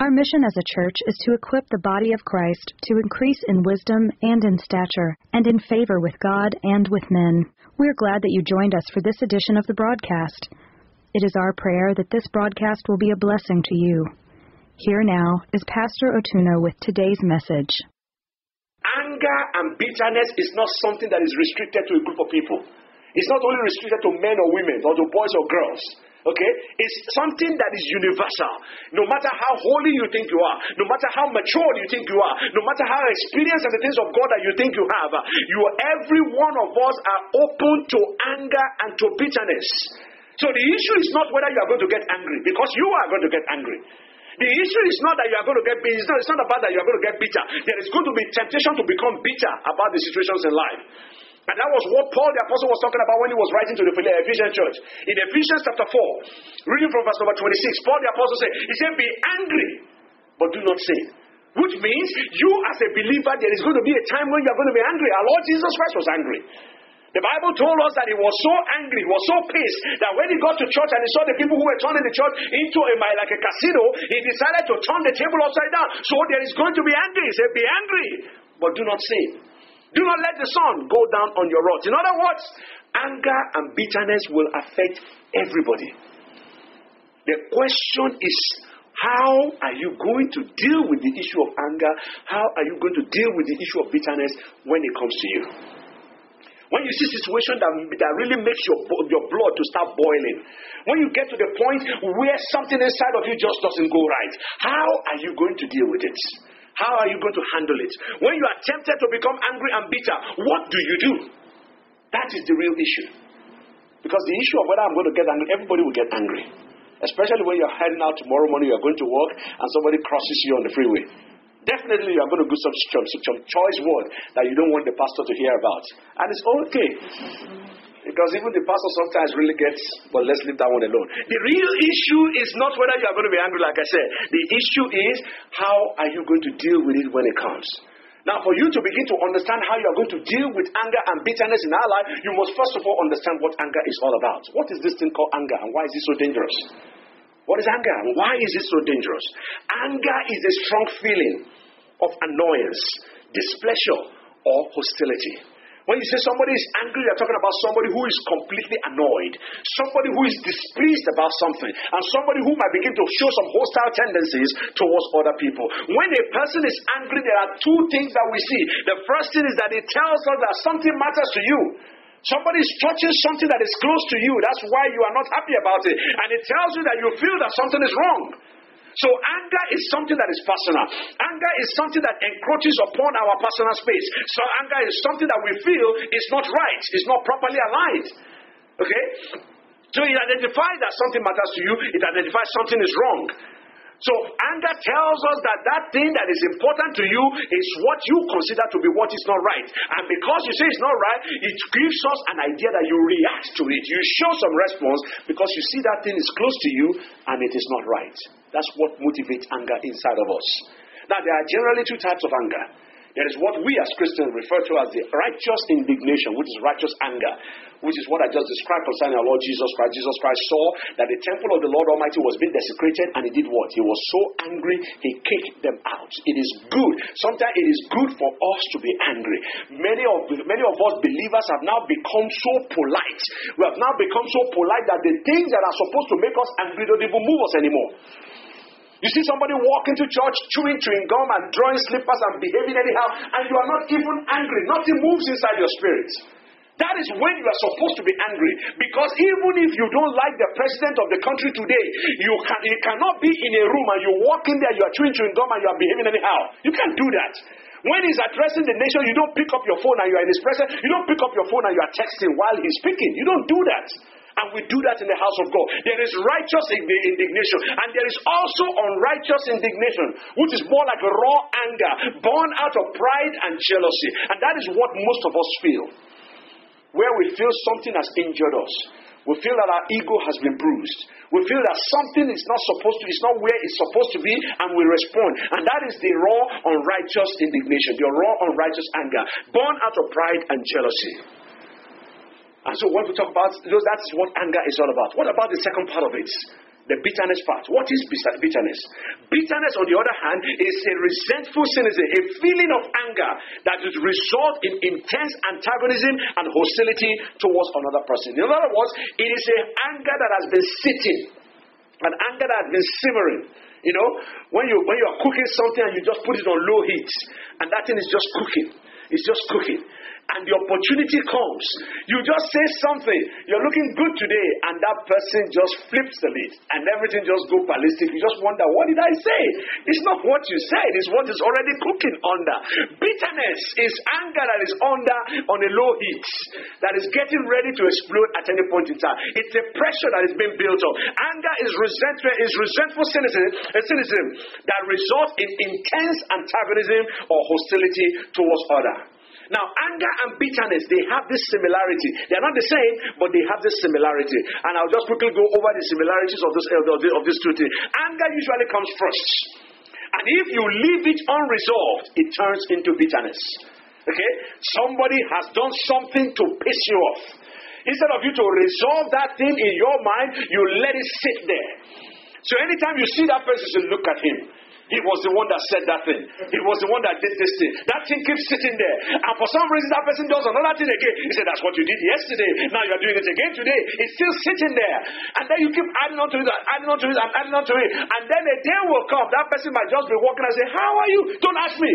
Our mission as a church is to equip the body of Christ to increase in wisdom and in stature, and in favor with God and with men. We're glad that you joined us for this edition of the broadcast. It is our prayer that this broadcast will be a blessing to you. Here now is Pastor Otuno with today's message. Anger and bitterness is not something that is restricted to a group of people. It's not only restricted to men or women or to boys or girls. Okay? It's something that is universal. No matter how holy you think you are, no matter how mature you think you are, no matter how experienced in the things of God that you think you have, uh, you every one of us are open to anger and to bitterness. So the issue is not whether you are going to get angry, because you are going to get angry. The issue is not that you are going to get bitter. It's not, it's not about that you are going to get bitter. There is going to be temptation to become bitter about the situations in life. And that was what Paul the Apostle was talking about when he was writing to the Ephesian church. In Ephesians chapter 4, reading from verse number 26, Paul the Apostle said, He said, Be angry, but do not sin. Which means you as a believer, there is going to be a time when you are going to be angry. Our Lord Jesus Christ was angry. The Bible told us that he was so angry, he was so pissed that when he got to church and he saw the people who were turning the church into a like a casino, he decided to turn the table upside down. So there is going to be angry. He said, Be angry, but do not sin. Do not let the sun go down on your wrath. In other words, anger and bitterness will affect everybody. The question is, how are you going to deal with the issue of anger? How are you going to deal with the issue of bitterness when it comes to you? When you see a situation that, that really makes your, your blood to start boiling, when you get to the point where something inside of you just doesn't go right, how are you going to deal with it? How are you going to handle it? When you are tempted to become angry and bitter, what do you do? That is the real issue. Because the issue of whether I'm going to get angry, everybody will get angry. Especially when you're heading out tomorrow morning, you're going to work, and somebody crosses you on the freeway. Definitely, you are going to do some, some, some choice word that you don't want the pastor to hear about. And it's okay. Because even the pastor sometimes really gets, but let's leave that one alone. The real issue is not whether you are going to be angry, like I said. The issue is how are you going to deal with it when it comes. Now, for you to begin to understand how you are going to deal with anger and bitterness in our life, you must first of all understand what anger is all about. What is this thing called anger and why is it so dangerous? What is anger and why is it so dangerous? Anger is a strong feeling of annoyance, displeasure, or hostility. When you say somebody is angry, you're talking about somebody who is completely annoyed, somebody who is displeased about something, and somebody who might begin to show some hostile tendencies towards other people. When a person is angry, there are two things that we see. The first thing is that it tells us that something matters to you. Somebody is touching something that is close to you. That's why you are not happy about it. And it tells you that you feel that something is wrong. So anger is something that is personal. Anger is something that encroaches upon our personal space. So anger is something that we feel is not right, is not properly aligned. Okay? So it identifies that something matters to you, it identifies something is wrong. So anger tells us that that thing that is important to you is what you consider to be what is not right. And because you say it's not right, it gives us an idea that you react to it. You show some response because you see that thing is close to you and it is not right. That's what motivates anger inside of us. Now, there are generally two types of anger. There is what we as Christians refer to as the righteous indignation, which is righteous anger, which is what I just described concerning our Lord Jesus Christ. Jesus Christ saw that the temple of the Lord Almighty was being desecrated, and he did what? He was so angry, he kicked them out. It is good. Sometimes it is good for us to be angry. Many of many of us believers have now become so polite. We have now become so polite that the things that are supposed to make us angry don't even move us anymore. You see somebody walk into church chewing chewing gum and drawing slippers and behaving anyhow, and you are not even angry. Nothing moves inside your spirit. That is when you are supposed to be angry. Because even if you don't like the president of the country today, you, can, you cannot be in a room and you walk in there, you are chewing chewing gum and you are behaving anyhow. You can't do that. When he's addressing the nation, you don't pick up your phone and you are in his presence. You don't pick up your phone and you are texting while he's speaking. You don't do that. And we do that in the house of God. There is righteous indignation, and there is also unrighteous indignation, which is more like raw anger born out of pride and jealousy. And that is what most of us feel. Where we feel something has injured us. We feel that our ego has been bruised. We feel that something is not supposed to, it's not where it's supposed to be, and we respond. And that is the raw, unrighteous indignation, the raw, unrighteous anger, born out of pride and jealousy. And so, when we talk about that's what anger is all about. What about the second part of it? the bitterness part. What is bitterness? Bitterness, on the other hand, is a resentful cynicism, a feeling of anger that would result in intense antagonism and hostility towards another person. In other words, it is an anger that has been sitting, an anger that has been simmering. You know, when you when you are cooking something and you just put it on low heat, and that thing is just cooking, it's just cooking and the opportunity comes, you just say something. You're looking good today, and that person just flips the lid, and everything just go ballistic. You just wonder, what did I say? It's not what you said; it's what is already cooking under. Bitterness is anger that is under on a low heat, that is getting ready to explode at any point in time. It's a pressure that is being built up. Anger is resentful, is resentful cynicism, eh, cynicism that results in intense antagonism or hostility towards other. Now, anger and bitterness, they have this similarity. They're not the same, but they have this similarity. And I'll just quickly go over the similarities of, this, of these two things. Anger usually comes first. And if you leave it unresolved, it turns into bitterness. Okay? Somebody has done something to piss you off. Instead of you to resolve that thing in your mind, you let it sit there. So anytime you see that person, you look at him. He was the one that said that thing. He was the one that did this thing. That thing keeps sitting there. And for some reason, that person does another thing again. He said, That's what you did yesterday. Now you're doing it again today. It's still sitting there. And then you keep adding on to it adding on to it adding on to it. And then a day will come. That person might just be walking and say, How are you? Don't ask me.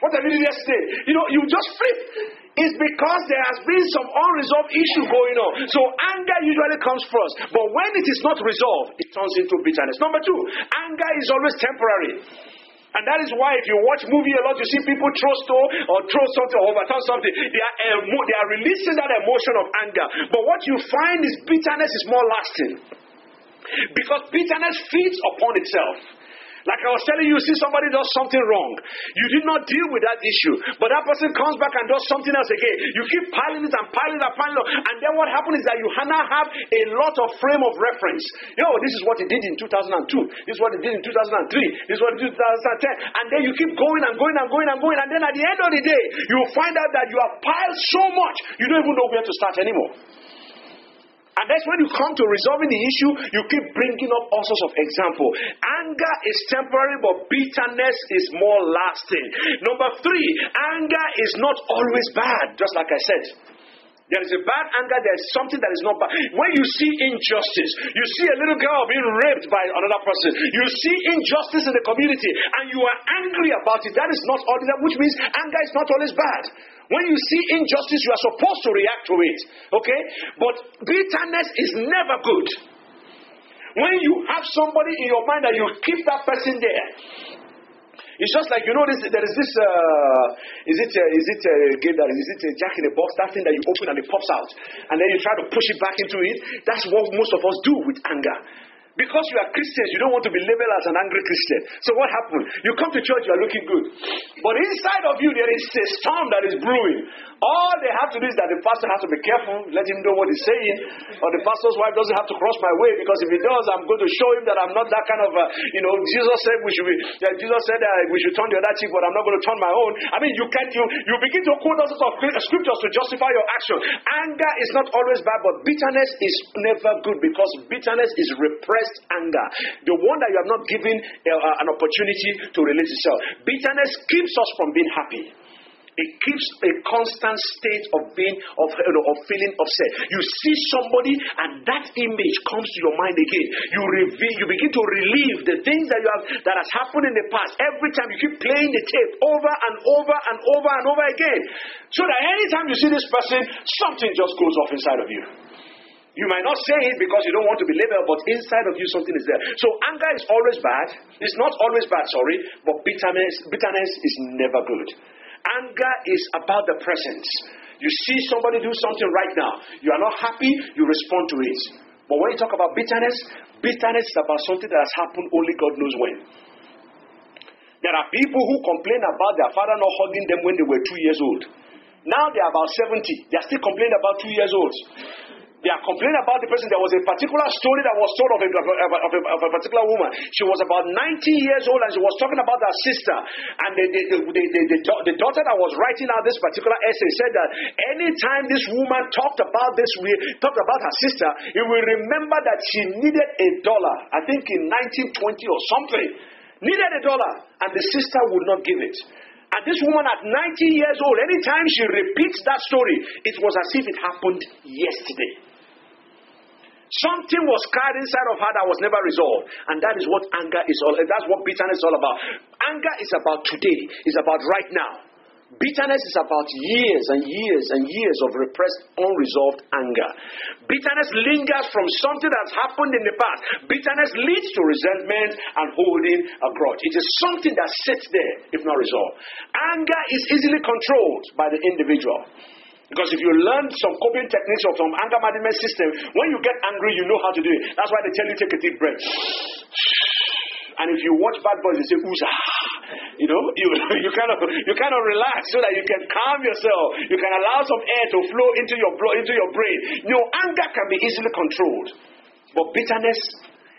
What did you did yesterday. You know, you just flip. It's because there has been some unresolved issue going on. So anger usually comes first. But when it is not resolved, it turns into bitterness. Number two, anger is always temporary. And that is why if you watch movie a lot, you see people throw stone or throw something or overturn something. They are, emo- they are releasing that emotion of anger. But what you find is bitterness is more lasting. Because bitterness feeds upon itself. Like I was telling you, see somebody does something wrong. You did not deal with that issue. But that person comes back and does something else again. You keep piling it and piling it and piling it. And then what happens is that you now have a lot of frame of reference. Know, this is what he did in 2002. This is what he did in 2003. This is what he did in 2010. And then you keep going and going and going and going. And then at the end of the day, you find out that you have piled so much, you don't even know where to start anymore. And that's when you come to resolving the issue, you keep bringing up all sorts of examples. Anger is temporary, but bitterness is more lasting. Number three, anger is not always bad, just like I said. There is a bad anger, there is something that is not bad. When you see injustice, you see a little girl being raped by another person, you see injustice in the community, and you are angry about it. That is not ordinary, which means anger is not always bad. When you see injustice, you are supposed to react to it. Okay? But bitterness is never good. When you have somebody in your mind that you keep that person there, it's just like you know this. There is this. Uh, is it? Uh, is it a game that is it a jack in a box? That thing that you open and it pops out, and then you try to push it back into it. That's what most of us do with anger. Because you are Christians, you don't want to be labeled as an angry Christian. So what happened? You come to church, you are looking good. But inside of you, there is a storm that is brewing. All they have to do is that the pastor has to be careful, let him know what he's saying, or the pastor's wife doesn't have to cross my way because if he does, I'm going to show him that I'm not that kind of, uh, you know, Jesus said we should be, Jesus said uh, we should turn the other cheek, but I'm not going to turn my own. I mean, you can't, you, you begin to quote all sorts of scriptures to justify your action. Anger is not always bad, but bitterness is never good because bitterness is repressed anger, the one that you have not given uh, an opportunity to release itself. Bitterness keeps us from being happy. It keeps a constant state of being of, you know, of feeling upset. You see somebody, and that image comes to your mind again. You reveal, you begin to relieve the things that you have that has happened in the past. Every time you keep playing the tape over and over and over and over again, so that anytime you see this person, something just goes off inside of you. You might not say it because you don't want to be labeled, but inside of you something is there. So anger is always bad. It's not always bad, sorry, but bitterness, bitterness is never good. Anger is about the presence. You see somebody do something right now. You are not happy, you respond to it. But when you talk about bitterness, bitterness is about something that has happened only God knows when. There are people who complain about their father not hugging them when they were two years old. Now they are about 70. They are still complaining about two years old. They are complaining about the person. There was a particular story that was told of a, of a, of a, of a particular woman. She was about 90 years old and she was talking about her sister. And the, the, the, the, daughter that was writing out this particular essay said that anytime this woman talked about this, talked about her sister, you will remember that she needed a dollar, I think in 1920 or something. Needed a dollar, and the sister would not give it. And this woman at 90 years old, anytime she repeats that story, it was as if it happened yesterday. Something was carried inside of her that was never resolved. And that is what anger is all that's what bitterness is all about. Anger is about today, it's about right now. Bitterness is about years and years and years of repressed, unresolved anger. Bitterness lingers from something that's happened in the past. Bitterness leads to resentment and holding a grudge. It is something that sits there if not resolved. Anger is easily controlled by the individual. Because if you learn some coping techniques or some anger management system, when you get angry, you know how to do it. That's why they tell you take a deep breath. And if you watch Bad Boys, they say woosah. Ah. You know, you, you kind of you kind of relax so that you can calm yourself. You can allow some air to flow into your blood, into your brain. You know, anger can be easily controlled, but bitterness,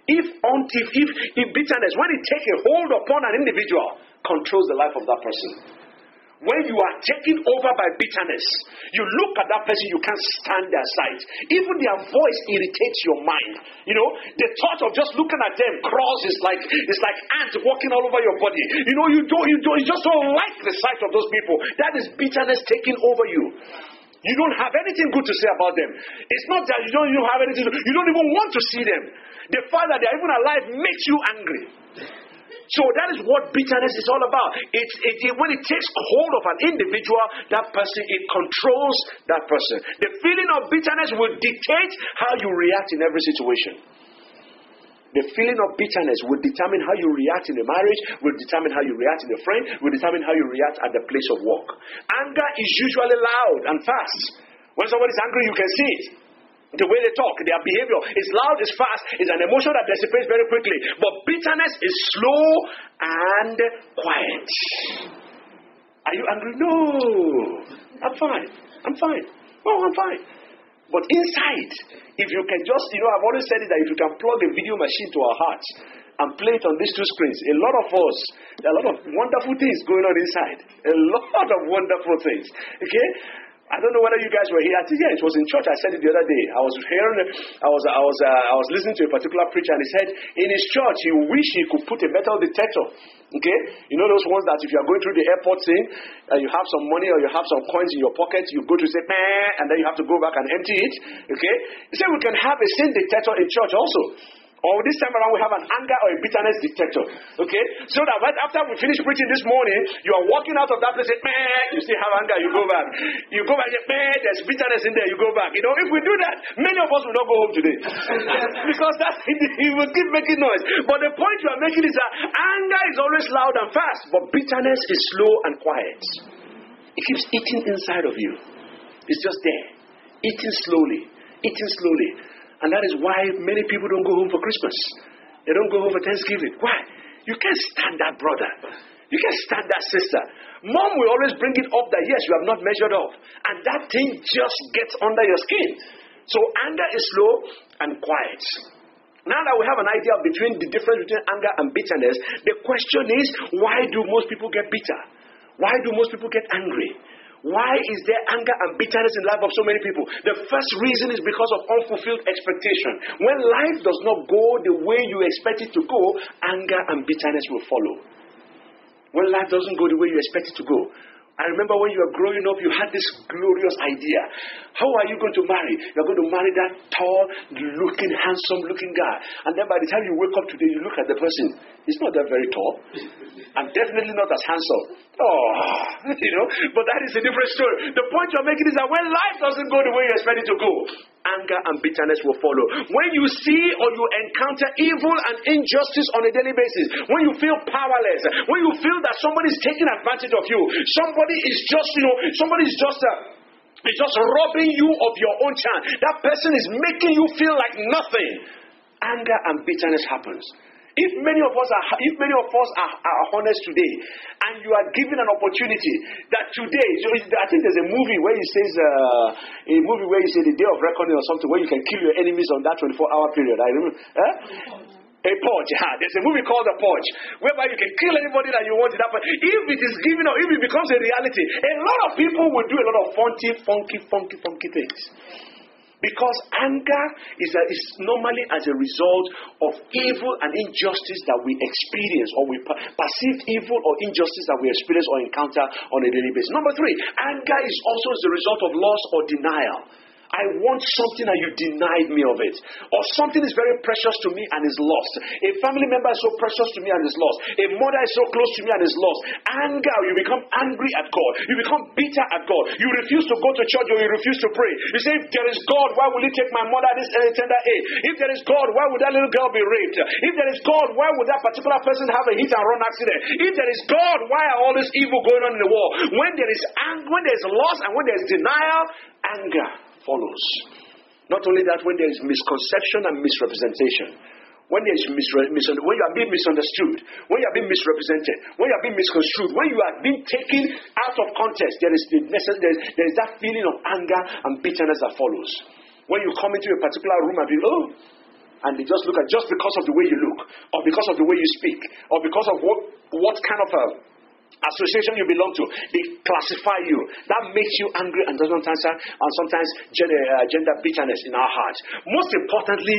if if if, if bitterness, when it takes a hold upon an individual, controls the life of that person when you are taken over by bitterness, you look at that person, you can't stand their sight. Even their voice irritates your mind. You know, the thought of just looking at them cross is like it's like ants walking all over your body. You know, you don't you don't you just don't like the sight of those people. That is bitterness taking over you. You don't have anything good to say about them. It's not that you don't, you don't have anything, you don't even want to see them. The fact that they're even alive makes you angry. So that is what bitterness is all about. It's, it, it, when it takes hold of an individual, that person, it controls that person. The feeling of bitterness will dictate how you react in every situation. The feeling of bitterness will determine how you react in a marriage, will determine how you react in a friend, will determine how you react at the place of work. Anger is usually loud and fast. When somebody is angry, you can see it the way they talk, their behavior is loud, is fast, is an emotion that dissipates very quickly. But bitterness is slow and quiet. Are you angry? No. I'm fine. I'm fine. Oh, I'm fine. But inside, if you can just, you know, I've always said it that if you can plug a video machine to our hearts and play it on these two screens, a lot of us, there are a lot of wonderful things going on inside. A lot of wonderful things. Okay? I don't know whether you guys were here. I think, yeah, it was in church. I said it the other day. I was hearing, I was, I was, uh, I was listening to a particular preacher, and he said in his church he wished he could put a metal detector. Okay, you know those ones that if you are going through the airport thing, uh, you have some money or you have some coins in your pocket, you go to say, and then you have to go back and empty it. Okay, he said we can have a sin detector in church also. Or this time around, we have an anger or a bitterness detector. Okay? So that right after we finish preaching this morning, you are walking out of that place, Meh, you still have anger, you go back. You go back, Meh, there's bitterness in there, you go back. You know, if we do that, many of us will not go home today. because that's, he will keep making noise. But the point you are making is that anger is always loud and fast, but bitterness is slow and quiet. It keeps eating inside of you. It's just there, eating slowly, eating slowly. And that is why many people don't go home for Christmas. They don't go home for Thanksgiving. Why? You can't stand that brother. You can't stand that sister. Mom will always bring it up that yes, you have not measured up. And that thing just gets under your skin. So anger is slow and quiet. Now that we have an idea of between the difference between anger and bitterness, the question is why do most people get bitter? Why do most people get angry? Why is there anger and bitterness in the life of so many people? The first reason is because of unfulfilled expectation. When life does not go the way you expect it to go, anger and bitterness will follow. When life doesn't go the way you expect it to go, I remember when you were growing up, you had this glorious idea. How are you going to marry? You're going to marry that tall, looking, handsome looking guy. And then by the time you wake up today, you look at the person. He's not that very tall. And definitely not as handsome. Oh, you know, but that is a different story. The point you're making is that when life doesn't go the way you expect it to go, anger and bitterness will follow. When you see or you encounter evil and injustice on a daily basis, when you feel powerless, when you feel that somebody is taking advantage of you, somebody is just, you know, somebody is just. Uh, It's just robbing you of your own chance. That person is making you feel like nothing. Anger and bitterness happens. If many of us are, if many of us are, are honest today, and you are given an opportunity that today, I think there's a movie where he says, uh, a movie where he says the day of reckoning or something, where you can kill your enemies on that 24-hour period. I remember. Eh? A purge, yeah. There's a movie called The Purge, whereby you can kill anybody that you want to happen. If it is given or if it becomes a reality, a lot of people will do a lot of funky, funky, funky, funky things. Because anger is, a, is normally as a result of evil and injustice that we experience or we per- perceive evil or injustice that we experience or encounter on a daily basis. Number three, anger is also as a result of loss or denial. I want something and you denied me of it. Or something is very precious to me and is lost. A family member is so precious to me and is lost. A mother is so close to me and is lost. Anger, you become angry at God. You become bitter at God. You refuse to go to church or you refuse to pray. You say, if there is God, why will He take my mother this tender age? If there is God, why would that little girl be raped? If there is God, why would that particular person have a hit and run accident? If there is God, why are all this evil going on in the world? When there is anger, when there is loss and when there is denial, anger follows. Not only that, when there is misconception and misrepresentation, when there is misre- mis- when you are being misunderstood, when you are being misrepresented, when you are being misconstrued, when you are being taken out of context, there is, the necess- there is, there is that feeling of anger and bitterness that follows. When you come into a particular room and be, oh, and they just look at just because of the way you look, or because of the way you speak, or because of what, what kind of a association you belong to, they classify you. That makes you angry and doesn't answer, and sometimes gender, uh, gender bitterness in our hearts. Most importantly,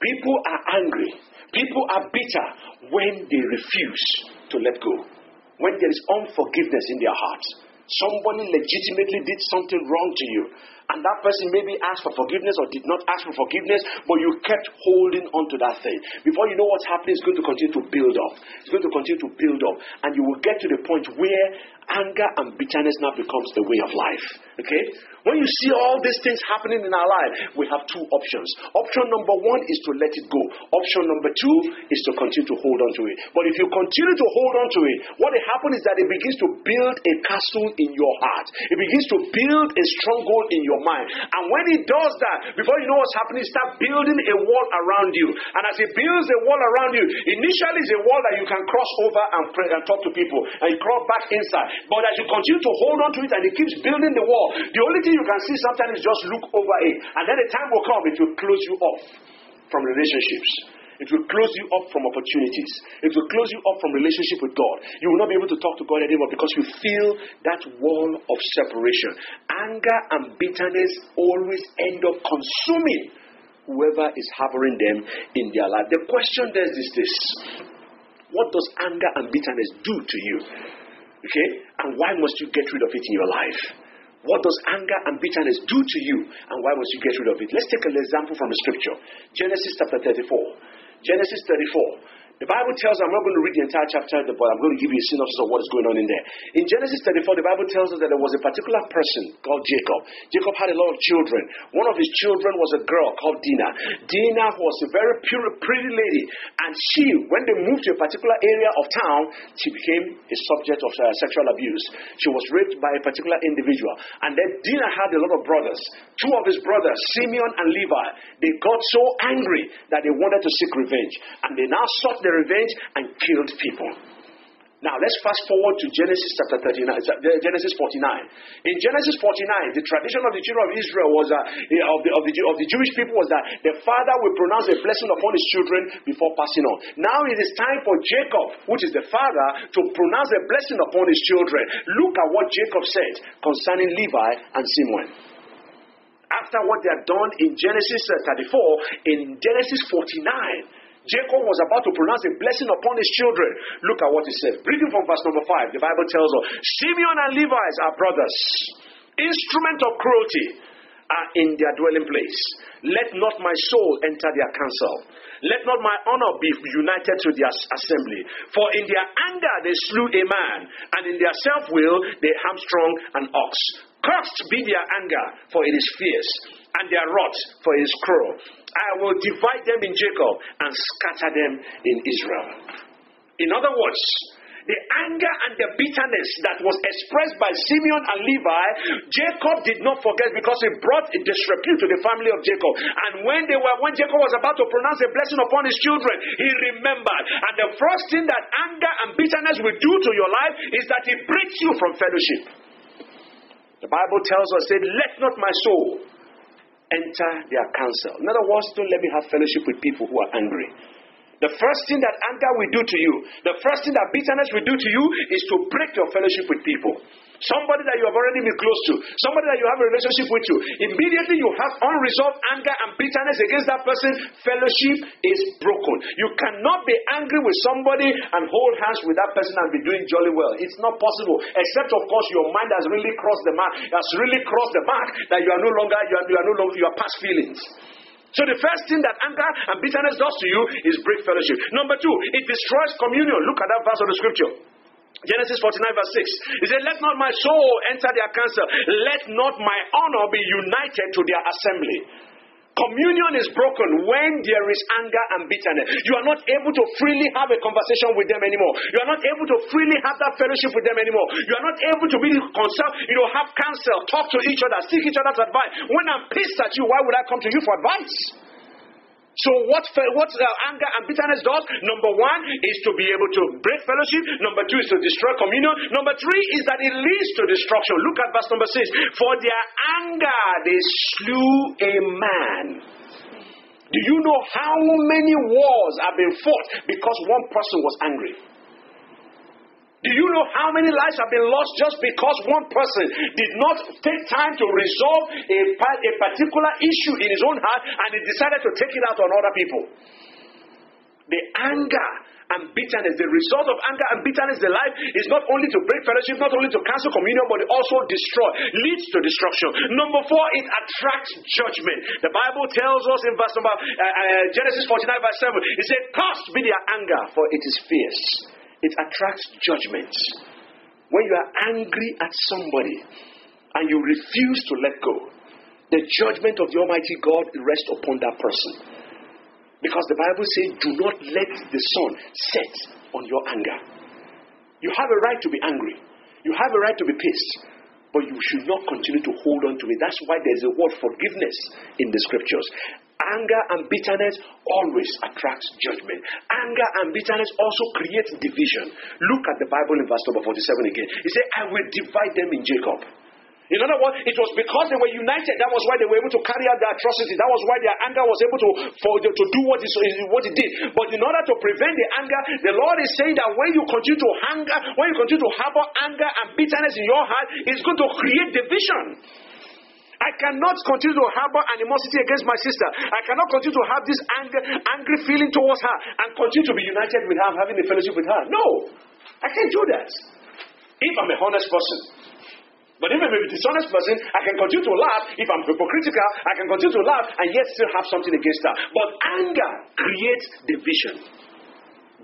people are angry. People are bitter when they refuse to let go. When there is unforgiveness in their hearts. Somebody legitimately did something wrong to you and that person maybe asked for forgiveness or did not ask for forgiveness, but you kept holding on to that thing. Before you know what's happening, it's going to continue to build up. It's going to continue to build up. And you will get to the point where anger and bitterness now becomes the way of life. Okay? When you see all these things happening in our life, we have two options. Option number one is to let it go. Option number two is to continue to hold on to it. But if you continue to hold on to it, what will happen is that it begins to build a castle in your heart. It begins to build a stronghold in your mind. And when it does that, before you know what's happening, start building a wall around you. And as it builds a wall around you, initially it's a wall that you can cross over and pray and talk to people, and crawl back inside. But as you continue to hold on to it and it keeps building the wall, the only thing you can see sometimes just look over it. And then the time will come, it will close you off from relationships. It will close you up from opportunities. It will close you up from relationship with God. You will not be able to talk to God anymore because you feel that wall of separation. Anger and bitterness always end up consuming whoever is harboring them in their life. The question there is this What does anger and bitterness do to you? Okay? And why must you get rid of it in your life? What does anger and bitterness do to you, and why must you get rid of it? Let's take an example from the scripture Genesis chapter 34. Genesis 34. The Bible tells, us I'm not going to read the entire chapter, but I'm going to give you a synopsis of what is going on in there. In Genesis 34, the Bible tells us that there was a particular person called Jacob. Jacob had a lot of children. One of his children was a girl called Dinah. Dinah was a very pure, pretty lady. And she, when they moved to a particular area of town, she became a subject of uh, sexual abuse. She was raped by a particular individual. And then Dinah had a lot of brothers. Two of his brothers, Simeon and Levi, they got so angry that they wanted to seek revenge. And they now sought the revenge and killed people. Now let's fast forward to Genesis chapter 39, Genesis 49. In Genesis 49, the tradition of the children of Israel was uh, of, the, of, the, of the Jewish people was that the father will pronounce a blessing upon his children before passing on. Now it is time for Jacob, which is the father, to pronounce a blessing upon his children. Look at what Jacob said concerning Levi and Simeon after what they had done in Genesis 34, in Genesis 49, Jacob was about to pronounce a blessing upon his children. Look at what he said. Reading from verse number 5, the Bible tells us Simeon and Levi's are brothers, instrument of cruelty are in their dwelling place. Let not my soul enter their council. Let not my honor be united to their assembly. For in their anger they slew a man, and in their self will they hamstrung an ox. Cursed be their anger, for it is fierce, and their wrath, for it is cruel. I will divide them in Jacob and scatter them in Israel. In other words, the anger and the bitterness that was expressed by Simeon and Levi, Jacob did not forget because it brought a disrepute to the family of Jacob. And when they were when Jacob was about to pronounce a blessing upon his children, he remembered. And the first thing that anger and bitterness will do to your life is that it breaks you from fellowship. The Bible tells us, "Say, let not my soul enter their council." In other words, don't let me have fellowship with people who are angry. The first thing that anger will do to you, the first thing that bitterness will do to you is to break your fellowship with people. Somebody that you have already been close to, somebody that you have a relationship with you. Immediately you have unresolved anger and bitterness against that person, fellowship is broken. You cannot be angry with somebody and hold hands with that person and be doing jolly well. It's not possible. Except of course your mind has really crossed the mark, has really crossed the mark that you are no longer you are, you are no longer you are past feelings. So the first thing that anger and bitterness does to you is break fellowship. Number two, it destroys communion. Look at that verse of the scripture. Genesis 49 verse 6. He said, Let not my soul enter their council. Let not my honor be united to their assembly. Communion is broken when there is anger and bitterness. You are not able to freely have a conversation with them anymore. You are not able to freely have that fellowship with them anymore. You are not able to be concerned, you know, have counsel, talk to each other, seek each other's advice. When I'm pissed at you, why would I come to you for advice? So what what uh, anger and bitterness does? Number one is to be able to break fellowship. Number two is to destroy communion. Number three is that it leads to destruction. Look at verse number six. For their anger they slew a man. Do you know how many wars have been fought because one person was angry? Do you know how many lives have been lost just because one person did not take time to resolve a, a particular issue in his own heart and he decided to take it out on other people? The anger and bitterness, the result of anger and bitterness in life is not only to break fellowship, not only to cancel communion, but it also destroy, leads to destruction. Number four, it attracts judgment. The Bible tells us in verse number uh, uh, Genesis 49, verse 7, it said, Cursed be their anger, for it is fierce it attracts judgment. When you are angry at somebody and you refuse to let go, the judgment of the Almighty God rests upon that person. Because the Bible says, Do not let the sun set on your anger. You have a right to be angry, you have a right to be pissed, but you should not continue to hold on to it. That's why there's a word forgiveness in the scriptures. Anger and bitterness always attracts judgment. Anger and bitterness also creates division. Look at the Bible in verse number 47 again. He said, I will divide them in Jacob. In other words, it was because they were united. That was why they were able to carry out their atrocities. That was why their anger was able to, for, to do what it, what it did. But in order to prevent the anger, the Lord is saying that when you continue to hunger, when you continue to harbor anger and bitterness in your heart, it's going to create division. I cannot continue to harbor animosity against my sister. I cannot continue to have this anger, angry feeling towards her and continue to be united with her, having a fellowship with her. No, I can't do that. If I'm a honest person. But if I'm a dishonest person, I can continue to laugh. If I'm hypocritical, I can continue to laugh and yet still have something against her. But anger creates division.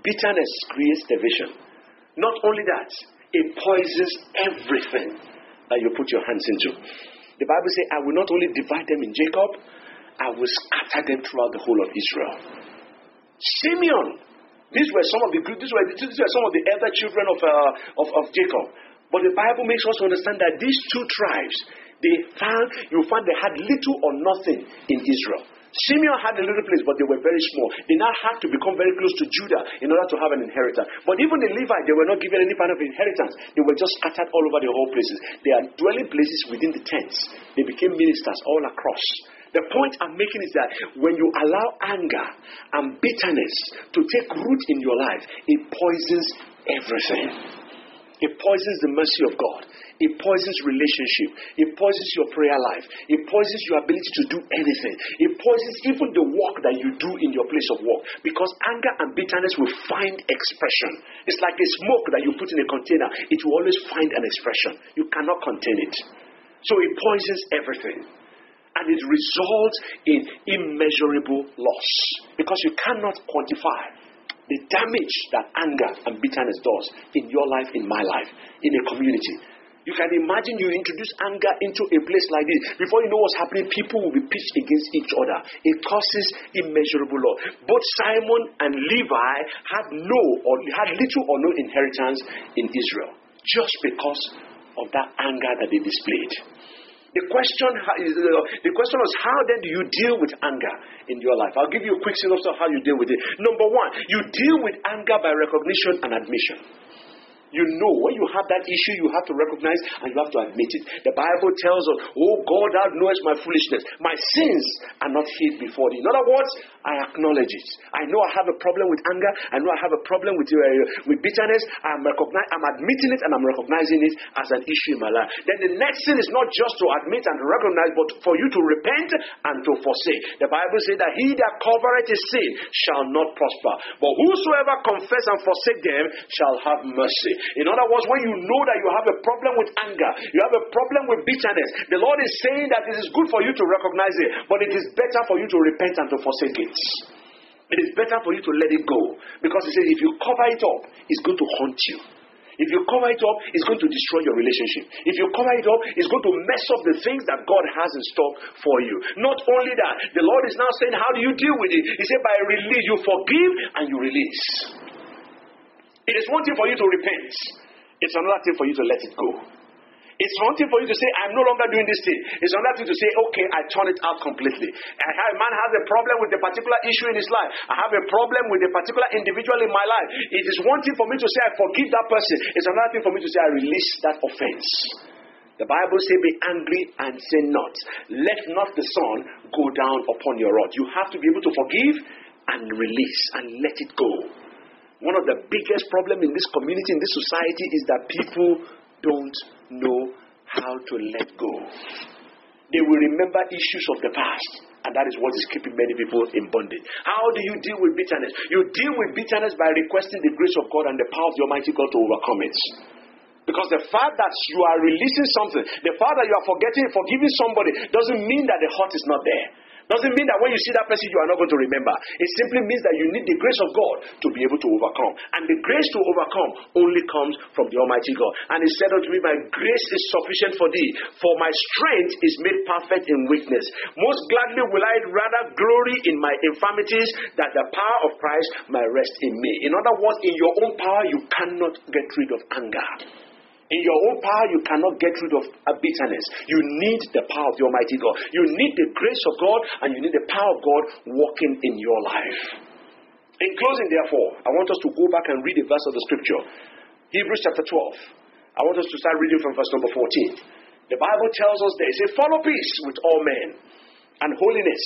Bitterness creates division. Not only that, it poisons everything that you put your hands into. The Bible says, I will not only divide them in Jacob, I will scatter them throughout the whole of Israel. Simeon, these were some of the these were, these were some of the elder children of, uh, of, of Jacob. But the Bible makes us understand that these two tribes, they found you find they had little or nothing in Israel. Simeon had a little place, but they were very small. They now had to become very close to Judah in order to have an inheritance. But even the Levites, they were not given any kind of inheritance. They were just scattered all over the whole places. They are dwelling places within the tents. They became ministers all across. The point I'm making is that when you allow anger and bitterness to take root in your life, it poisons everything. It poisons the mercy of God. It poisons relationship. It poisons your prayer life. It poisons your ability to do anything. It poisons even the work that you do in your place of work. Because anger and bitterness will find expression. It's like a smoke that you put in a container. It will always find an expression. You cannot contain it. So it poisons everything. And it results in immeasurable loss. Because you cannot quantify the damage that anger and bitterness does in your life, in my life, in a community. You can imagine you introduce anger into a place like this. Before you know what's happening, people will be pitched against each other. It causes immeasurable loss. Both Simeon and Levi had no or had little or no inheritance in Israel just because of that anger that they displayed. The question, is, uh, the question is, how then do you deal with anger in your life? I'll give you a quick synopsis of how you deal with it. Number one, you deal with anger by recognition and admission. You know, when you have that issue, you have to recognize and you have to admit it. The Bible tells us, Oh God, thou knowest my foolishness. My sins are not hid before thee. In other words, I acknowledge it. I know I have a problem with anger. I know I have a problem with, uh, with bitterness. I'm, recognize, I'm admitting it and I'm recognizing it as an issue in my life. Then the next thing is not just to admit and recognize, but for you to repent and to forsake. The Bible says that he that covereth his sin shall not prosper. But whosoever confess and forsake them shall have mercy. In other words, when you know that you have a problem with anger, you have a problem with bitterness, the Lord is saying that it is good for you to recognize it, but it is better for you to repent and to forsake it. It is better for you to let it go. Because he says if you cover it up, it's going to haunt you. If you cover it up, it's going to destroy your relationship. If you cover it up, it's going to mess up the things that God has in store for you. Not only that, the Lord is now saying, How do you deal with it? He said, By release, you forgive and you release. It is one thing for you to repent, it's another thing for you to let it go. It's one thing for you to say, I'm no longer doing this thing. It's another thing to say, okay, I turn it out completely. And a man has a problem with a particular issue in his life. I have a problem with a particular individual in my life. It is one thing for me to say, I forgive that person. It's another thing for me to say, I release that offense. The Bible says, Be angry and sin not. Let not the sun go down upon your wrath. You have to be able to forgive and release and let it go. One of the biggest problems in this community, in this society, is that people don't know how to let go. They will remember issues of the past, and that is what is keeping many people in bondage. How do you deal with bitterness? You deal with bitterness by requesting the grace of God and the power of the Almighty God to overcome it. Because the fact that you are releasing something, the fact that you are forgetting, forgiving somebody, doesn't mean that the hurt is not there. Doesn't mean that when you see that person, you are not going to remember. It simply means that you need the grace of God to be able to overcome. And the grace to overcome only comes from the Almighty God. And He said unto me, My grace is sufficient for thee, for my strength is made perfect in weakness. Most gladly will I rather glory in my infirmities, that the power of Christ may rest in me. In other words, in your own power, you cannot get rid of anger. In your own power, you cannot get rid of a bitterness. You need the power of the Almighty God. You need the grace of God and you need the power of God working in your life. In closing, therefore, I want us to go back and read a verse of the scripture Hebrews chapter 12. I want us to start reading from verse number 14. The Bible tells us there, it says, Follow peace with all men and holiness,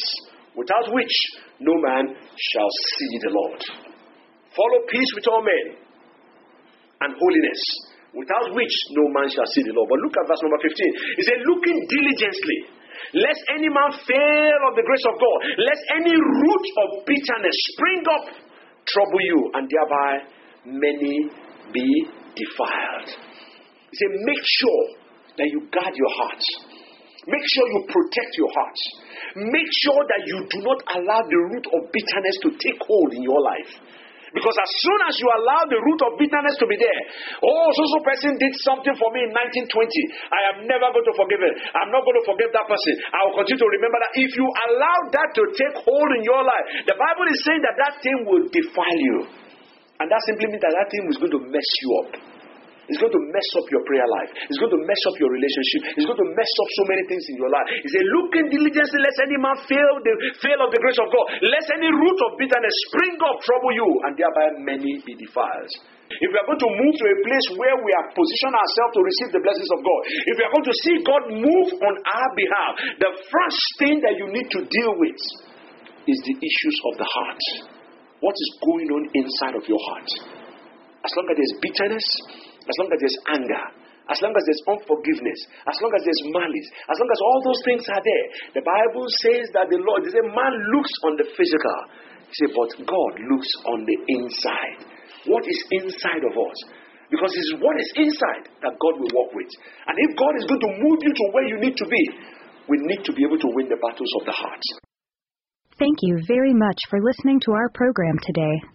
without which no man shall see the Lord. Follow peace with all men and holiness without which no man shall see the Lord. But look at verse number 15. He said, Looking diligently, lest any man fail of the grace of God, lest any root of bitterness spring up, trouble you, and thereby many be defiled. He said, Make sure that you guard your heart. Make sure you protect your heart. Make sure that you do not allow the root of bitterness to take hold in your life. Because as soon as you allow the root of bitterness to be there, oh, so so person did something for me in 1920. I am never going to forgive it. I'm not going to forgive that person. I will continue to remember that. If you allow that to take hold in your life, the Bible is saying that that thing will defile you. And that simply means that that thing is going to mess you up. It's going to mess up your prayer life. It's going to mess up your relationship. It's going to mess up so many things in your life. He said, Looking diligently, lest any man fail the fail of the grace of God. Lest any root of bitterness spring up, trouble you, and thereby many be defiled. If we are going to move to a place where we are positioned ourselves to receive the blessings of God, if we are going to see God move on our behalf, the first thing that you need to deal with is the issues of the heart. What is going on inside of your heart? As long as there's bitterness, as long as there's anger, as long as there's unforgiveness, as long as there's malice, as long as all those things are there, the Bible says that the Lord, they say, man looks on the physical. Said, but God looks on the inside. What is inside of us? Because it's what is inside that God will work with. And if God is going to move you to where you need to be, we need to be able to win the battles of the heart. Thank you very much for listening to our program today.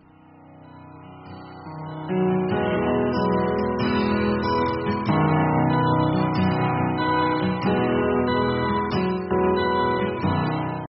thank you.